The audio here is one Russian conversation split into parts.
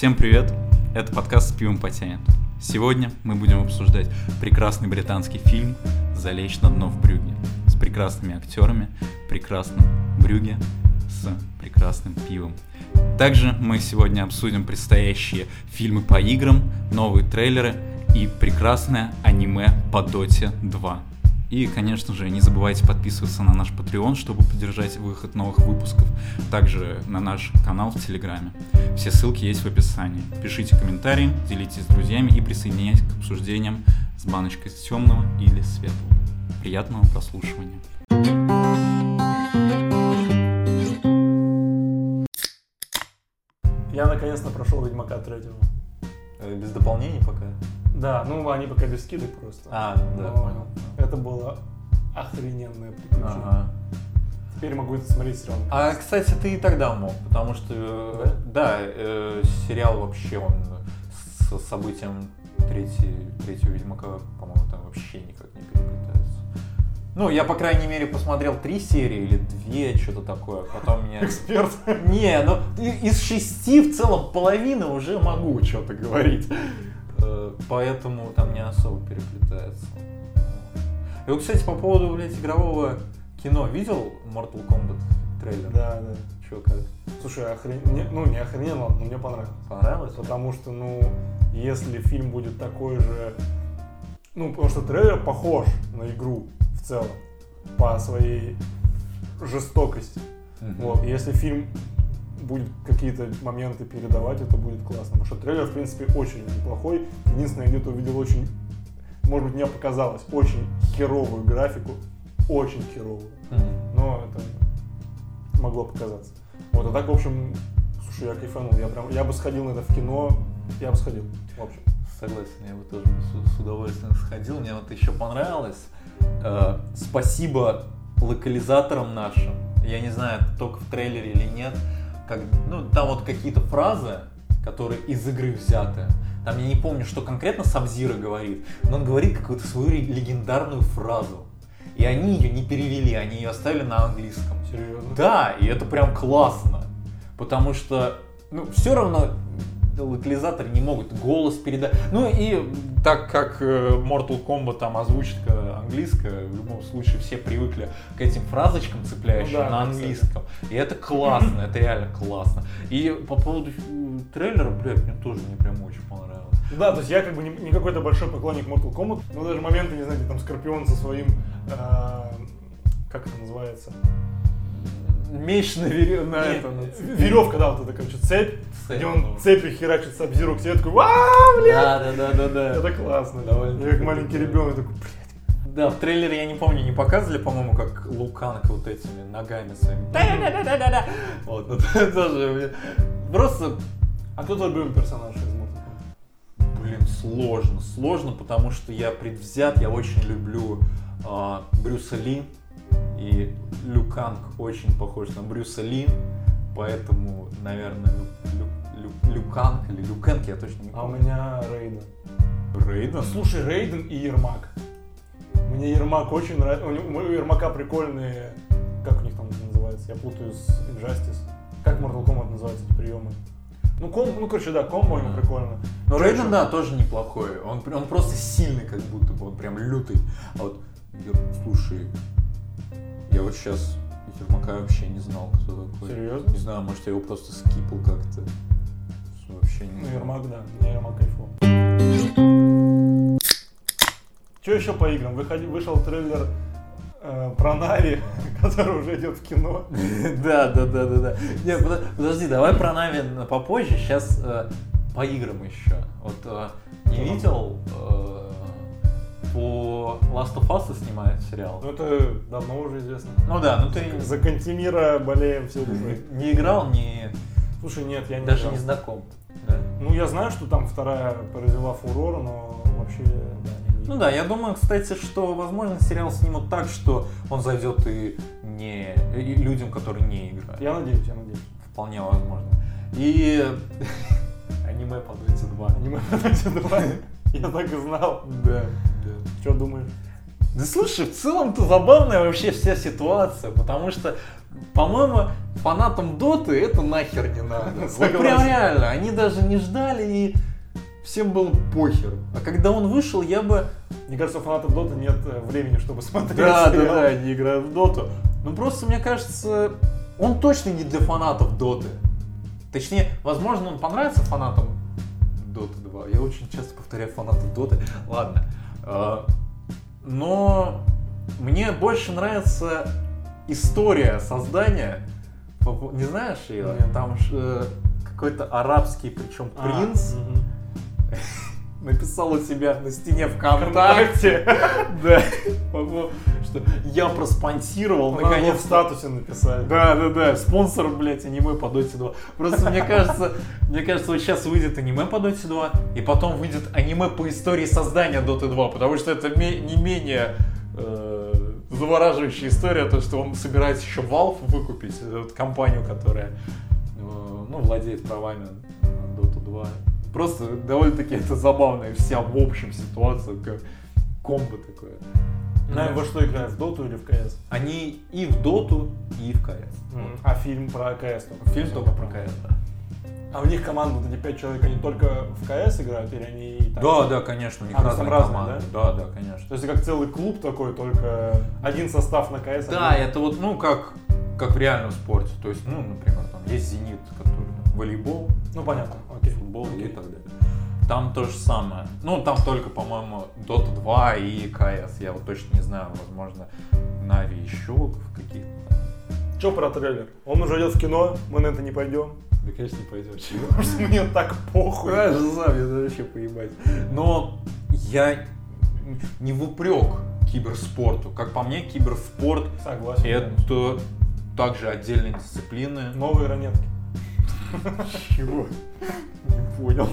Всем привет! Это подкаст «С пивом потянет». Сегодня мы будем обсуждать прекрасный британский фильм «Залечь на дно в Брюге» с прекрасными актерами, прекрасным Брюге с прекрасным пивом. Также мы сегодня обсудим предстоящие фильмы по играм, новые трейлеры и прекрасное аниме по Доте 2. И, конечно же, не забывайте подписываться на наш Patreon, чтобы поддержать выход новых выпусков. Также на наш канал в Телеграме. Все ссылки есть в описании. Пишите комментарии, делитесь с друзьями и присоединяйтесь к обсуждениям с баночкой темного или светлого. Приятного прослушивания. Я наконец-то прошел Ведьмака третьего. Э, Без дополнений пока? Да, ну они пока без скидок просто. А, да, Но понял. Это было охрененное приключение. Ага. Теперь могу это смотреть равно. А, кстати, ты и тогда мог, потому что, э, да, э, сериал вообще, он с событием третьей, третьего Ведьмака, по-моему, там вообще никак не переплетается. Ну, я, по крайней мере, посмотрел три серии или две, что-то такое, потом меня... Эксперт. Не, ну из шести в целом половины уже могу что-то говорить. Э, Поэтому там не особо переплетается. И вот, кстати, по поводу, блядь, игрового кино. Видел Mortal Kombat трейлер? Да, да. Че, как? Слушай, охрен... не- ну не охрененно, но мне понравилось. Понравилось? Потому что, ну, если фильм будет такой же... Ну, потому что трейлер похож на игру в целом по своей жестокости. Мгм. Вот, если фильм будет какие-то моменты передавать, это будет классно. Потому что трейлер, в принципе, очень неплохой. Единственное, я где-то увидел очень, может быть, мне показалось, очень херовую графику. Очень херовую. Мгм. Но это могло показаться. Вот, а так, в общем, слушай, я кайфанул. Я прям, я бы сходил на это в кино, я бы сходил, в общем. Согласен, я бы тоже с, с удовольствием сходил. Мне вот еще понравилось. Э, спасибо локализаторам нашим. Я не знаю, только в трейлере или нет. Как, ну, там вот какие-то фразы, которые из игры взяты. Там я не помню, что конкретно Сабзира говорит, но он говорит какую-то свою легендарную фразу. И они ее не перевели, они ее оставили на английском. Серьезно. Да, и это прям классно. Потому что, ну, все равно локализаторы не могут голос передать. Ну и так как э, Mortal Kombat там озвучка английская, в любом случае все привыкли к этим фразочкам цепляющим Ну да, на кстати. английском. И это классно, это реально классно. И по поводу трейлера, блядь, мне тоже мне прям очень понравилось. Да, то есть я как бы не, не какой-то большой поклонник Mortal Kombat, но даже моменты, не знаю, где там Скорпион со своим, э, как это называется? Меч на, вере... на Не, это, на Веревка, да, вот эта, короче, цепь, Цепь, где он цепью херачит Сабзиру к тебе, я такой, «Вау, блядь!» Да, да, да, да, да. Это классно. Довольно Я как маленький ребенок такой, блядь. Да, в трейлере я не помню, не показывали, по-моему, как Луканг вот этими ногами своими. Да-да-да-да-да. Вот, ну это тоже мне- просто, А кто твой любимый персонаж из Kombat? блин, сложно, сложно, потому что я предвзят, я очень люблю а, Брюса Ли, и Люканг очень похож на Брюса Ли, поэтому, наверное, Лю, Лю- Лю- Люканг или Люкенг, я точно не А у помню. меня Рейден. Рейден? Слушай, Рейден и Ермак. Мне Ермак очень нравится. У, него- у Ермака прикольные, как у них там называется, я путаю с Injustice. Как Mortal Kombat называются эти приемы? Ну, ком, ну, короче, да, комбо ему прикольно. Но Рейден, да, тоже неплохой. Он, он просто сильный, как будто бы, он прям лютый. А вот, я, слушай, я вот сейчас Ермака вообще не знал, кто такой. Серьезно? Не знаю, может, я его просто скипал как-то. Вообще не Ну, знал. Ермак, да. Мне Ермак кайфовал. Что еще по играм? Выходи, вышел трейлер про Нави, который уже идет в кино. Да, да, да, да, да. Не, подо- подожди, давай про Нави на- попозже. Сейчас по играм еще. Вот э, не видел э, по Last of Us снимает сериал. Ну, это давно уже известно. Ну да, ну ты За Кантемира болеем все душой. не играл, не Слушай, нет, я не даже играл. не знаком. Да. Ну, я знаю, что там вторая произвела фурор, но вообще, да, Ну да, я думаю, кстати, что, возможно, сериал снимут так, что он зайдет и не и людям, которые не играют. Я надеюсь, я надеюсь. Вполне возможно. И аниме по 2. Аниме Dota 2. Я так и знал. Да, Что думаешь? Да слушай, в целом-то забавная вообще вся ситуация, потому что, по-моему, фанатам Доты это нахер не надо. Вот прям реально, они даже не ждали и всем было похер. А когда он вышел, я бы... Мне кажется, у фанатов Доты нет э, времени, чтобы смотреть Да, да, сериал. да, они играют в Доту. Ну просто, мне кажется, он точно не для фанатов Доты. Точнее, возможно, он понравится фанатам Доты 2. Я очень часто повторяю фанатов Доты. Ладно. А, Но мне больше нравится история создания. Не знаешь ее? Нет. Там э, какой-то арабский, причем А, принц, мгм. написал у себя на стене ВКонтакте. Да. Что я проспонсировал, было в наконец статусе написать. Да, да, да, спонсор, блядь, аниме по Доте 2. Просто мне кажется, мне кажется, вот сейчас выйдет аниме по Доте 2, и потом выйдет аниме по истории создания Доты 2, потому что это не менее э, завораживающая история, то, что он собирается еще Valve выкупить, эту компанию, которая э, ну, владеет правами Доту 2. Просто довольно-таки это забавная вся в общем ситуация, как комбо такое. Наверное, во что играют, в Доту или в КС? Они и в Доту, и в КС. А фильм про КС только? Фильм только про КС, да. А у них команда, вот эти пять человек, они только в КС играют или они и так? Да, да, конечно, у них А, разные разные, команды. Да, да, конечно. То есть это как целый клуб такой, только один состав на КС. Да, один- это вот, ну, как, как в реальном спорте. То есть, ну, например, там есть «Зенит», который волейбол, Ну понятно, окей. футбол и Окей. так далее. Там то же самое. Ну, там только, по-моему, Dota 2 и КС. Я вот точно не знаю, возможно, Нави еще в каких-то. Че про трейлер? Он уже идет в кино, мы на это не пойдем. Да, конечно, не пойдем. Потому что мне так похуй. Я же сам, я вообще поебать. Но я не в упрек киберспорту. Как по мне, киберспорт Согласен. это также отдельные дисциплины. Новые ранетки. Чего? Не понял.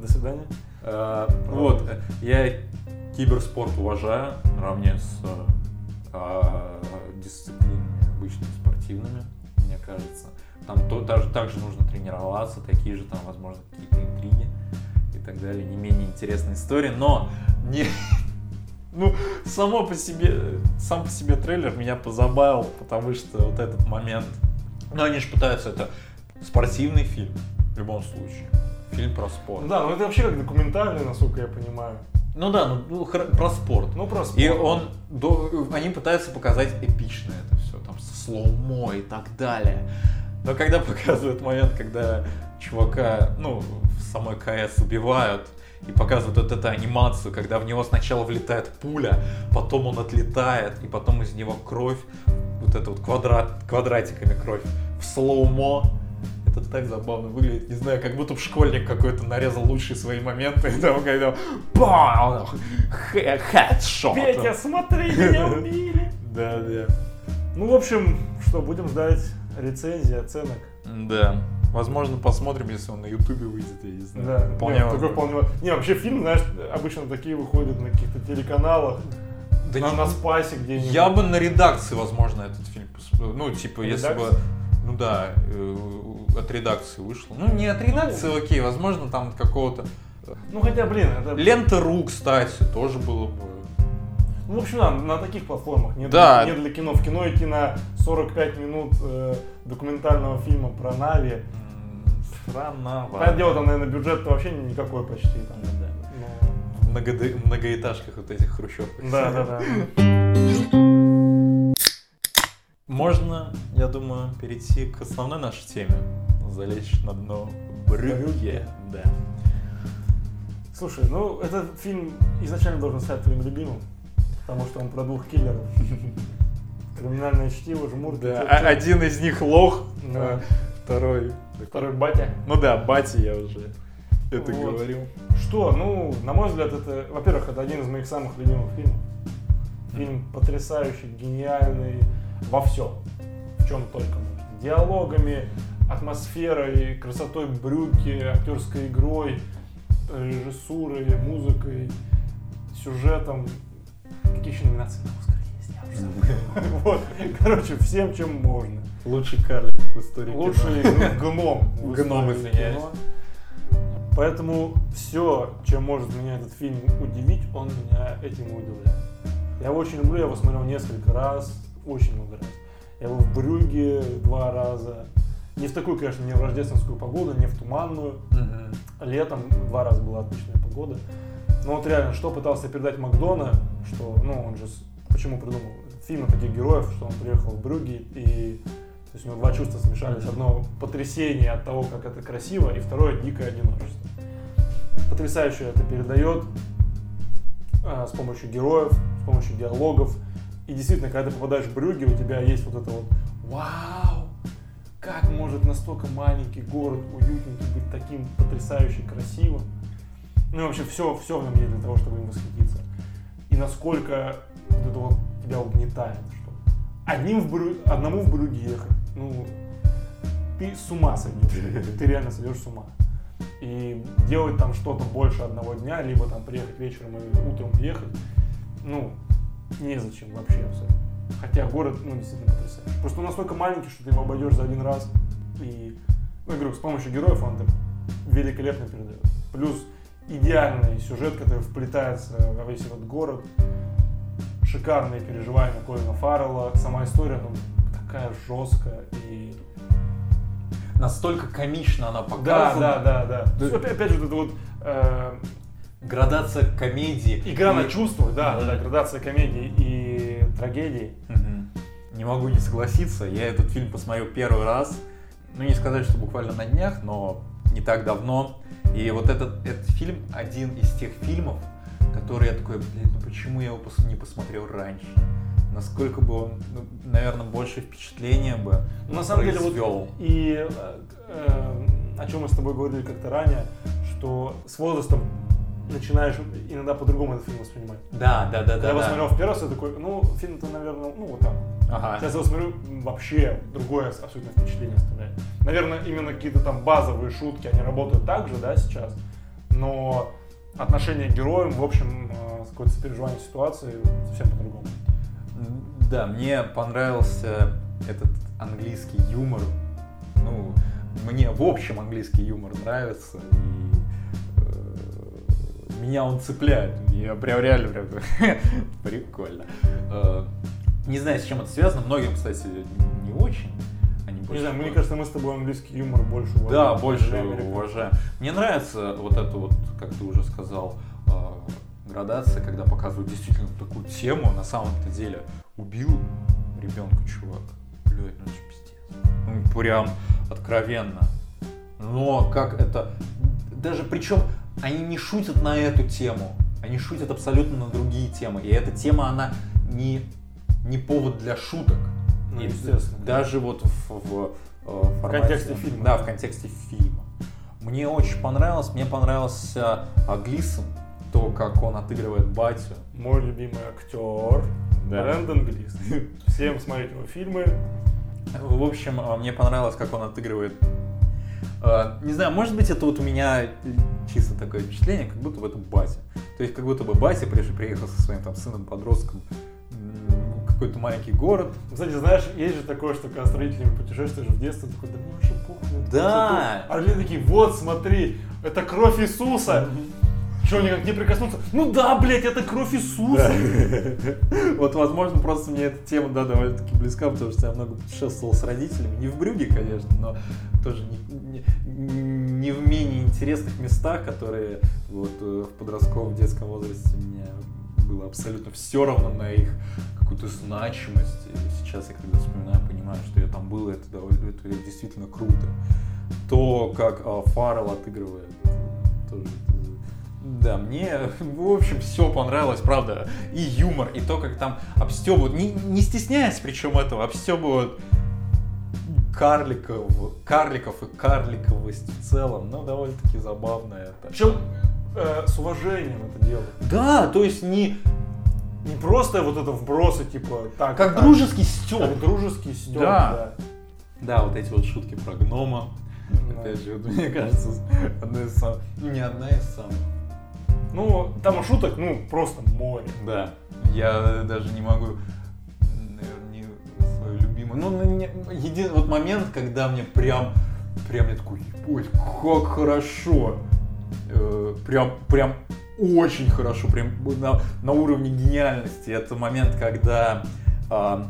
До свидания. Э, Вот, я киберспорт уважаю наравне с э, дисциплинами обычными спортивными, мне кажется. Там то, даже, также нужно тренироваться, такие же там, возможно, какие-то интриги и так далее, не менее интересные истории, но не... Ну, само по себе, сам по себе трейлер меня позабавил, потому что вот этот момент... Ну, они же пытаются, это спортивный фильм, в любом случае. Фильм про спорт. Ну да, ну это вообще как документальный, насколько я понимаю. Ну да, ну, ну, про спорт. Ну просто. И он, до- они пытаются показать эпично это все, там, слоумо и так далее. Но когда показывают момент, когда чувака, ну, в самой КС убивают, и показывают вот эту анимацию, когда в него сначала влетает пуля, потом он отлетает, и потом из него кровь, вот это вот квадрат, квадратиками кровь, в слоумо. Это так забавно выглядит, не знаю, как будто школьник какой-то нарезал лучшие свои моменты, и там когда бам, хедшот. Петя, смотри, меня убили. Да, да. Ну, в общем, что, будем ждать рецензии, оценок. Да. Возможно, посмотрим, если он на Ютубе выйдет, я не знаю. Да, Вполне Нет, возможно. такой вполне... Не, вообще фильм, знаешь, обычно такие выходят на каких-то телеканалах, Да на, не- на спасе где-нибудь. Я бы на редакции, возможно, этот фильм посмотрел. Ну, типа, На если бы... Ну да, э, от редакции вышло. Ну, не от редакции, окей, возможно, там от какого-то... Ну, хотя, блин, это... Лента.ру, кстати, тоже было бы... Ну, в общем, да, на таких платформах. Не, Да. для, не для кино. В кино идти на 45 минут э, документального фильма про Нави. м, Странновато. Понятное дело, там, наверное, бюджет вообще никакой почти. Там, Ну да. но- В многоды- многоэтажках вот этих хрущевках. Да, да, да. Можно, я думаю, перейти к основной нашей теме. Залечь на дно брюгге. Брюгге. Да. Слушай, ну этот фильм изначально должен стать твоим любимым, потому что он про двух киллеров. Криминальное чтиво, жмурки. Да, а- один из них лох, Да. а второй. Второй батя. Ну да, Бати я уже это Вот. говорил. Что, ну, на мой взгляд, это, во-первых, это один из моих самых любимых фильмов. Фильм потрясающий, гениальный во всем, в чем только можно. Диалогами, атмосферой, красотой брюки, актерской игрой, режиссурой, музыкой, сюжетом. Какие еще номинации на Оскар есть? Я уже забыл. Вот, короче, всем, чем можно. Лучший карлик в истории Лучший гном. Гном, извиняюсь. Поэтому все, чем может меня этот фильм удивить, он меня этим и удивляет. Я его очень люблю, я его смотрел несколько раз, очень много раз. Я был в Брюге два раза. Не в такую, конечно, не в рождественскую погоду, не в туманную. Летом два раза была отличная погода. Но вот реально, что пытался передать Макдона, что, ну, он же, почему придумал фильм о таких героев, что он приехал в Брюги и то есть у него два чувства смешались. Одно потрясение от того, как это красиво, и второе дикое одиночество. Потрясающе это передает а, с помощью героев, с помощью диалогов. И действительно, когда ты попадаешь в Брюгге, у тебя есть вот это вот «Вау! Как может настолько маленький город, уютненький, быть таким потрясающе красивым?» Ну и вообще все, все нем есть для того, чтобы им восхититься. И насколько вот это вот тебя угнетает, что одним в Брю... одному в Брюгге ехать, ну, ты с ума сойдешь, ты реально сойдешь с ума. И делать там что-то больше одного дня, либо там приехать вечером и утром приехать, ну, незачем вообще абсолютно. Хотя город, ну, действительно потрясающий. Просто он настолько маленький, что ты его обойдешь за один раз. И, ну, говорю, с помощью героев он это великолепно передает. Плюс идеальный сюжет, который вплетается во весь этот город. Шикарные переживания Колина Фаррелла. Сама история, ну, такая жесткая и Настолько комично она да, показана. да, да, да. То есть, опять, же, вот это вот э, Градация комедии. игра И- на чувства, да, Мгм. да, градация комедии и трагедии. Мгм. Не могу не согласиться. Я этот фильм посмотрел первый раз. Ну, не сказать, что буквально на днях, но не так давно. И вот этот, этот фильм один из тех фильмов, который я такой, блин, ну почему я его не посмотрел раньше? Насколько бы он, ну, наверное, больше впечатления бы Ну, На самом деле, произвел. вот и э, э, о чем мы с тобой говорили как-то ранее, что с возрастом начинаешь иногда по-другому этот фильм воспринимать. Да, да, да, Когда да. я его да. смотрел в первый раз, я такой, ну, фильм-то, наверное, ну, вот так. Ага. Сейчас я его смотрю, вообще другое абсолютно впечатление оставляет. Наверное, именно какие-то там базовые шутки, они работают так же, да, сейчас, но отношение к героям, в общем, э, какое-то сопереживание ситуации совсем по-другому. Да, мне понравился этот английский юмор. Ну, мне в общем английский юмор нравится. И меня он цепляет. Я прям реально прям прикольно. Э, не знаю, с чем это связано. Многим, кстати, не очень. Они Не больше знаю, мне кажется, мы с тобой английский юмор больше уважаем. да, больше уважаю. Мне нравится вот это вот, как ты уже сказал, э, градация, когда показывают действительно такую тему, на самом-то деле убил ребенка чувак. Блядь, ну это ж пиздец. Ну, прям откровенно. Но как это... Даже причем они не шутят на эту тему. Они шутят абсолютно на другие темы. И эта тема, она не, не повод для шуток. Ну, И естественно. Даже вот в, в, э, формате- контексте фильма. Да, в контексте фильма. Мне очень понравилось. Мне понравился а, Глисон. То, как он отыгрывает батю. Мой любимый актер Да. Брэндон Глист. Всем смотреть его фильмы. В общем, а, мне понравилось, как он отыгрывает. А, Не знаю, может быть, это вот у меня чисто такое впечатление, как будто бы это батя. То есть, как будто бы батя при- приехал со своим там сыном-подростком в какой-то маленький город. Кстати, знаешь, есть же такое, что когда с родителями путешествуешь в детстве, такой, да мне вообще похуй. Да. просто то». А люди такие, вот, смотри, это кровь Иисуса. Что, никак не прикоснуться? Ну да, блядь, это кровь Иисуса. Вот, возможно, просто мне эта тема, да, довольно-таки близка, потому что я много путешествовал с родителями. Не в Брюге, конечно, но тоже не, не- не в менее интересных местах, которые вот э, в подростковом детском возрасте мне было абсолютно все равно на их какую-то значимость. И сейчас я когда вспоминаю, понимаю, что я там был, это довольно, это действительно круто. То, как э, Фаррелл отыгрывает, тоже да, мне, в общем, все понравилось, правда. И юмор, и то, как там обстебывают, не, не стесняясь причем этого, обстебывают карликов, карликов и карликовость в целом, но довольно-таки забавно это. Причем э, с уважением это делают. Да, то есть не Не просто вот это вбросы, типа, так. как так, дружеский стёб. Как дружеский стёб, Да. да. Да, вот эти вот шутки про гнома. Да. Опять же, вот мне кажется, одна из самых, ну не одна из самых. Ну, там шуток, ну, просто море. Да, я даже не могу, Ну, меня- един вот момент, когда мне прям, прям я такой, ебать, как хорошо. Э, прям, прям очень хорошо, прям на, на уровне гениальности. Это момент, когда а,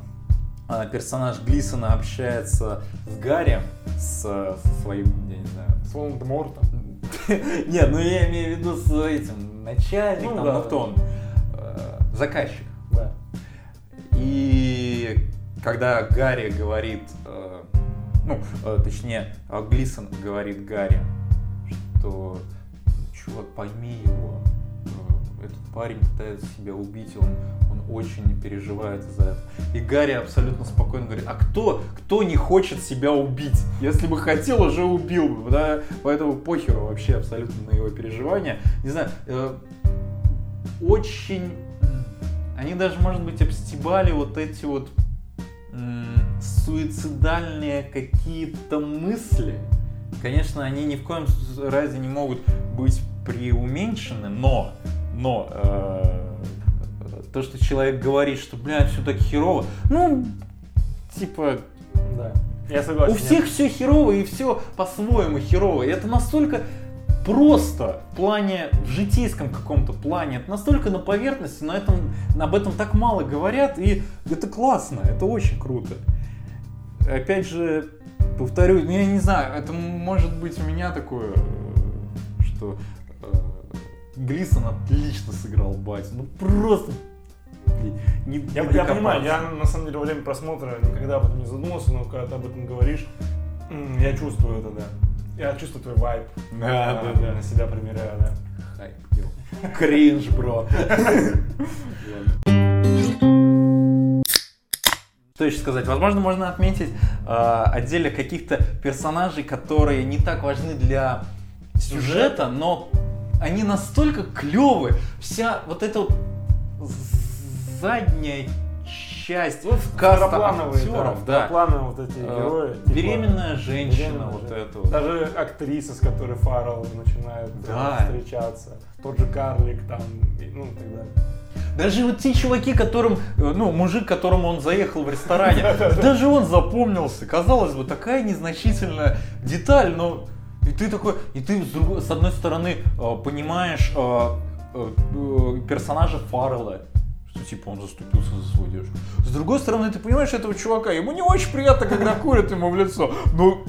персонаж Глисона общается с Гарри, с, со своим, я не знаю, С Волан-де-Мортом. нет, ну я имею в виду с этим начальником, Ну ну, да, кто он? Э, Заказчик. Да. И когда Гарри говорит, э, ну, э, точнее, э, Глисон говорит Гарри, что, чувак, пойми его, э, этот парень пытается себя убить, он, он очень переживает из-за этого. И Гарри абсолютно спокойно говорит, а кто, кто не хочет себя убить? Если бы хотел, уже убил бы, да? Поэтому похеру вообще абсолютно на его переживания. Не знаю, э, очень... Они даже, может быть, обстебали вот эти вот суицидальные какие-то мысли. Конечно, они ни в коем разе не могут быть преуменьшены, но, но э, то, что человек говорит, что, блядь, все так херово, ну, типа, Да. Я согласен. у всех все херово и все по-своему херово. И это настолько просто в плане, в житейском каком-то плане, это настолько на поверхности, на этом, об этом так мало говорят, и это классно, это очень круто. Опять же, повторю, я не знаю, это может быть у меня такое, что э, Глисон отлично сыграл батю, ну просто блин, не, Я, не я понимаю, я на самом деле во время просмотра никогда об этом не задумывался, но когда ты об этом говоришь, я чувствую это, да. Я чувствую твой вайб. Да, А, да, да. На себя примеряю, да. Хайп. Кринж, бро. Что еще сказать? Возможно, можно отметить э, отдельно каких-то персонажей, которые не так важны для сюжета, но они настолько клевые. Вся вот эта вот задняя часть Ну, каста актеров, да, да. второплановые вот эти Э, герои. типа, Беременная женщина, беременная вот женщина. вот. Даже актриса, с которой Фаррелл начинает э, Да. встречаться. Тот же Карлик там, ну, и так далее. Даже вот те чуваки, которым, э, ну, мужик, которому он заехал в ресторане, даже он запомнился. Казалось бы, такая незначительная деталь, но и ты такой, и ты с, другой- с одной стороны понимаешь персонажа Фаррелла, типа он заступился за свою девушку. С другой стороны, ты понимаешь этого чувака, ему не очень приятно, когда курят ему в лицо. Ну,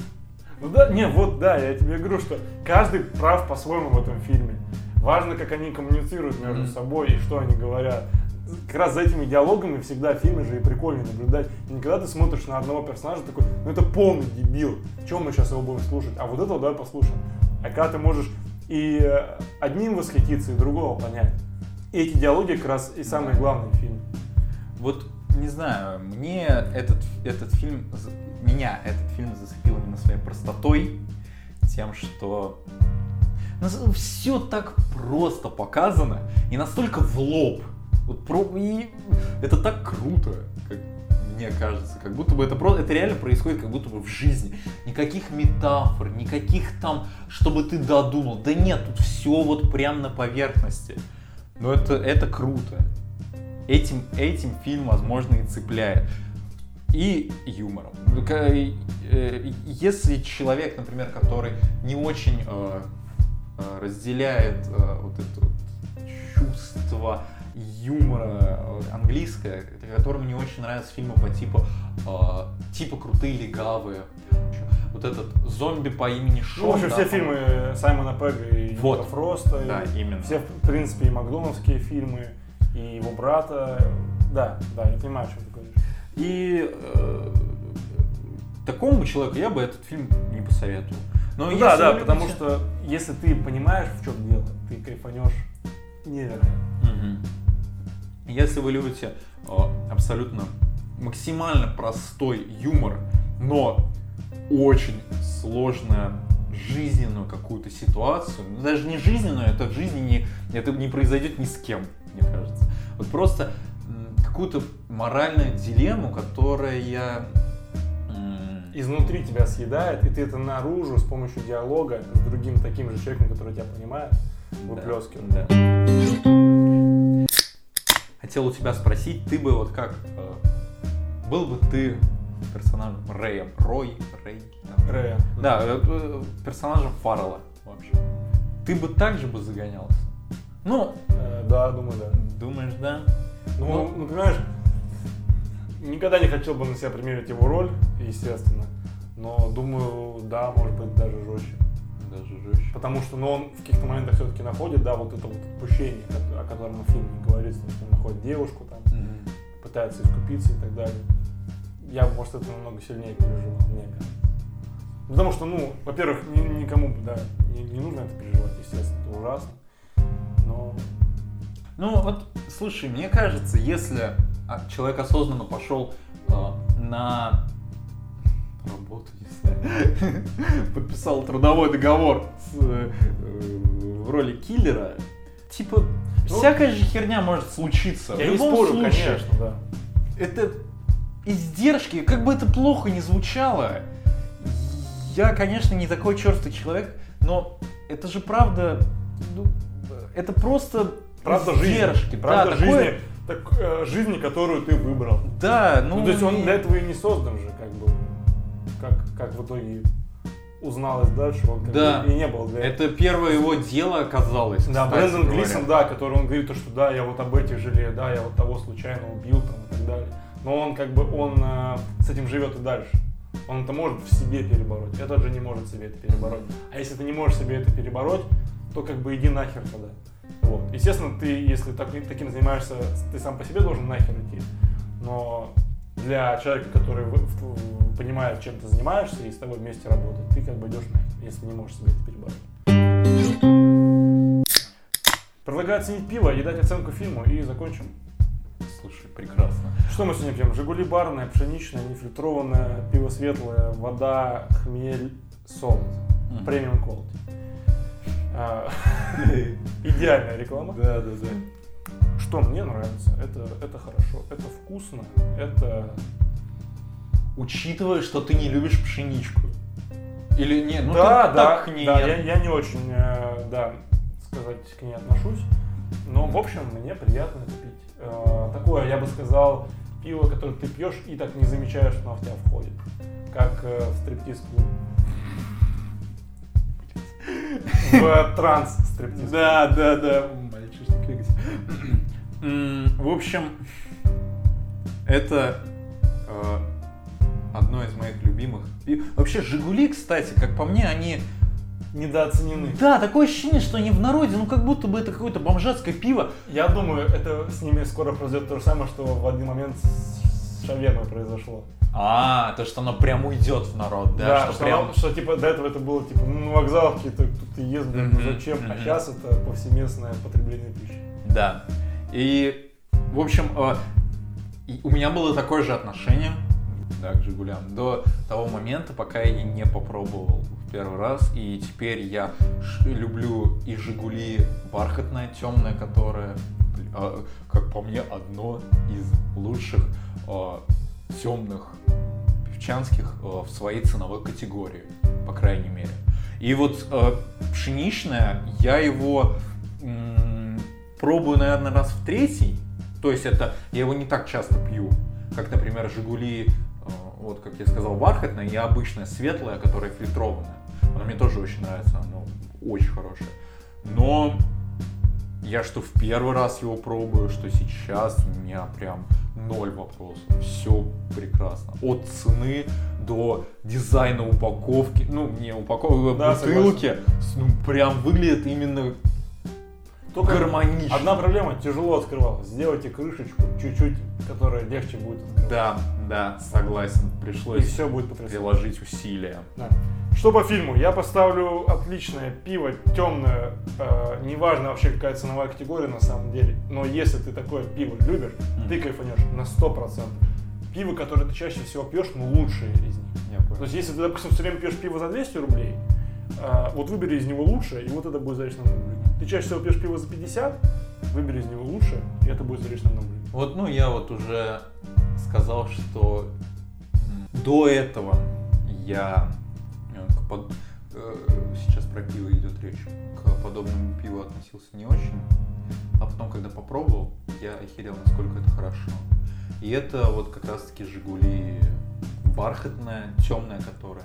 Ну да, не, вот да, я тебе говорю, что каждый прав по-своему в этом фильме. Важно, как они коммуницируют между собой и что они говорят. Как раз за этими диалогами всегда в фильме же и прикольно наблюдать. И не когда ты смотришь на одного персонажа такой, ну это полный дебил, чем мы сейчас его будем слушать, а вот этого давай послушаем. А когда ты можешь и э, одним восхититься, и другого понять. И эти диалоги как раз и самые главные в фильме. Вот, не знаю, мне этот, этот фильм, меня этот фильм зацепил именно своей простотой, тем, что все так просто показано и настолько в лоб. Вот про, и это так круто, как мне кажется, как будто бы это просто, это реально происходит как будто бы в жизни. Никаких метафор, никаких там, чтобы ты додумал. Да нет, тут все вот прям на поверхности. Но это, это круто этим, этим фильм, возможно, и цепляет. И юмором. Ну, ка- э, Если человек, например, который не очень э, э, разделяет э, вот это вот чувство юмора э, английское, которому не очень нравятся фильмы по типу э, типа крутые легавые, вот этот зомби по имени Шон. Ну, в общем, да, все фильмы Саймона Пегга и Вот. Юта Фроста. и Да, именно. Все, в принципе, и Макдоновские фильмы, и его брата. Да, да, я понимаю, о чем ты говоришь. И э, такому человеку я бы этот фильм не посоветовал. Но Ну да, да, вы потому любите- что если ты понимаешь, в чем дело, ты кайфанешь невероятно. Мгм. Если вы любите э, абсолютно максимально простой юмор, но очень сложную жизненную какую-то ситуацию, ну, даже не жизненную, это в жизни не, это не произойдет ни с кем, мне кажется. Вот просто какую-то моральную дилемму, которая Изнутри тебя съедает, и ты это наружу с помощью диалога с другим таким же человеком, который тебя понимает, выплескивает. Да. Хотел у тебя спросить, ты бы вот как э, был бы ты персонажем Рэем, Рой, Рэй, да. Рэя. да, э, э, персонажем Фаррелла, в общем. Ты бы так же бы загонялся? Ну, Э, да, думаю, да. думаешь, да? Ну, Ну. ну, понимаешь, никогда не хотел бы на себя примерить его роль, естественно. Но думаю, да, может быть, даже жестче. Даже жестче. Потому что ну, он в каких-то моментах все-таки находит, да, вот это вот отпущение, о котором в фильме говорится, что он находит девушку, там, Мгм. пытается искупиться и так далее. Я, может, это намного сильнее переживал, мне кажется. Потому что, ну, во-первых, ни- никому, да, не, не нужно это переживать, естественно, это ужасно. Но Ну вот, слушай, мне кажется, если а, человек осознанно пошел э, на работу, не знаю, подписал трудовой договор с, э, в роли киллера, типа, Ну, всякая же херня может случиться. в я не любом спорю, случае, конечно, да. это издержки, как бы это плохо не звучало. Я, конечно, не такой черствый человек, но это же правда, ну, это просто Правда издержки. жизни. Да, Правда такое- жизни, так, э, жизни, которую ты выбрал. Да, ну, Ну, то есть он для этого и не создан же, как бы, как, как в итоге узналось дальше, он как Да. бы и не был для этого. это первое его дело оказалось. Да, Брэндон. Глисон, да, который он говорит, то, что да, я вот об этих жалею, да, я вот того случайно убил там и так далее. Но он как бы, он э, с этим живет и дальше. Он это может в себе перебороть, этот же не может себе это перебороть. А если ты не можешь себе это перебороть, то как бы иди нахер тогда. Вот. Естественно, ты, если так- таким занимаешься, ты сам по себе должен нахер идти. Но для человека, который в- в- понимает, чем ты занимаешься и с тобой вместе работает, ты как бы идешь нахер, если не можешь себе это перебороть. Предлагаю оценить пиво и дать оценку фильму и закончим. Слушай, прекрасно. Что мы сегодня пьем? Жигули барное, пшеничное, нефильтрованное, пиво светлое, вода, хмель, солод. Премиум quality. А, Идеальная реклама. Да, да, да. Что мне нравится? Это, это хорошо, это вкусно, это... Учитывая, что ты не любишь пшеничку. Или нет, ну да, ты да, так к ней да, я, я не очень, э, да, сказать, к ней отношусь. Но, в общем, мне приятно это. Э, такое, я бы сказал, пиво, которое ты пьешь и так не замечаешь, что оно в тебя входит. Как э, в стриптиз-клуб. В транс стриптиз Да, да, да. Мальчишник В общем, это э, одно из моих любимых. И вообще, Жигули, кстати, как по мне, они... Недооценены. Да, такое ощущение, что они в народе, ну как будто бы это какое-то бомжатское пиво. Я думаю, это с ними скоро произойдет то же самое, что в один момент с шавермой произошло. А, то, что оно прям уйдет в народ, да? Да, что, что, прям... оно- что, типа до этого это было типа ну, на вокзал какие-то тут ты ест, блин, ну зачем? А сейчас это повсеместное потребление пищи. Да. И, в общем, э, у меня было такое же отношение да, к Жигулям до того момента, пока я не попробовал в первый раз. И теперь я люблю и Жигули бархатное, темное, которое, э, как по мне, одно из лучших темных певчанских э, в своей ценовой категории, по крайней мере. И вот пшеничное, я его пробую, наверное, раз в третий. То есть это я его не так часто пью, как, например, Жигули, вот как я сказал, бархатное, и обычное светлое, которое фильтрованное. Оно мне тоже очень нравится, оно очень хорошее. Но я что в первый раз его пробую, что сейчас у меня прям ноль вопросов. Все прекрасно. От цены до дизайна упаковки, ну не упаковки, Да, бутылки, ну прям выглядит именно Только гармонично. одна проблема, тяжело открывалась. Сделайте крышечку чуть-чуть, которая легче будет открывать. Да, да, согласен. И Пришлось все будет потрясающе. приложить усилия. Да. Что по фильму? Я поставлю отличное пиво, темное, э, неважно вообще какая ценовая категория на самом деле, но если ты такое пиво любишь, Мгм. ты кайфанешь на 100%. Пиво, которое ты чаще всего пьешь, но лучшее из них. Я понял. То есть если ты, допустим, все время пьешь пиво за 200 рублей, э, вот выбери из него лучшее, и вот это будет заречным блюдо. Ты чаще всего пьешь пиво за 50, выбери из него лучшее, и это будет заречным блюдо. Вот, ну, я вот уже сказал, что до этого я э, э, сейчас про пиво идет речь, к подобному пиву относился не очень, а потом, когда попробовал, я охерел, насколько это хорошо. И это вот как раз-таки Жигули бархатная, темная, которая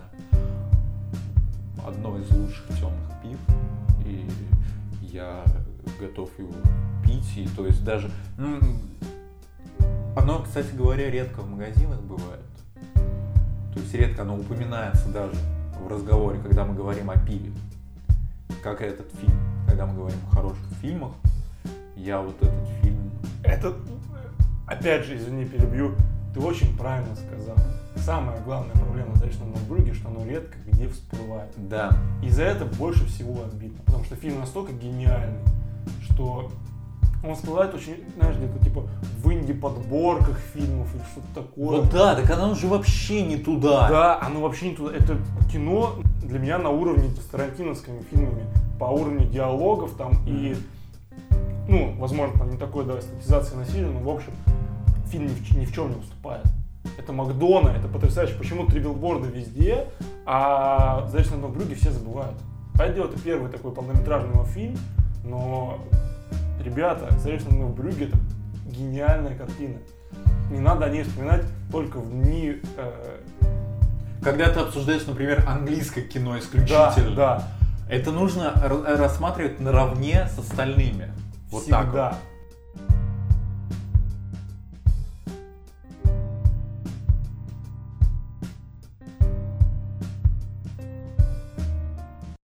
одно из лучших темных пив. Я готов его пить, и то есть даже... Ну, оно, кстати говоря, редко в магазинах бывает. То есть редко оно упоминается даже в разговоре, когда мы говорим о пиве. Как и этот фильм. Когда мы говорим о хороших фильмах, я вот этот фильм... Это, опять же, извини, перебью, ты очень правильно сказал. Самая главная проблема Заречного Норбурге, что оно редко где всплывает. Да. И за это больше всего обидно. Потому что фильм настолько гениальный, что он всплывает очень, знаешь, где-то типа в инди-подборках фильмов или что-то такое. Вот да, так оно же вообще не туда. Да, оно вообще не туда. Это кино для меня на уровне с тарантиновскими фильмами, по уровню диалогов там и, ну, возможно, там не такой, да, эстетизации насилия, но, в общем, фильм ни в, ни в чем не уступает. Это Макдона, это потрясающе. Почему три билборда везде, а «Зайчик на брюге» все забывают. Дело, это первый такой полнометражный его фильм, но, ребята, «Зайчик на брюге» это гениальная картина. Не надо о ней вспоминать только в дни э, Когда ты обсуждаешь, например, английское кино исключительно, Да, да. это нужно рассматривать наравне с остальными. Вот Всегда. так вот.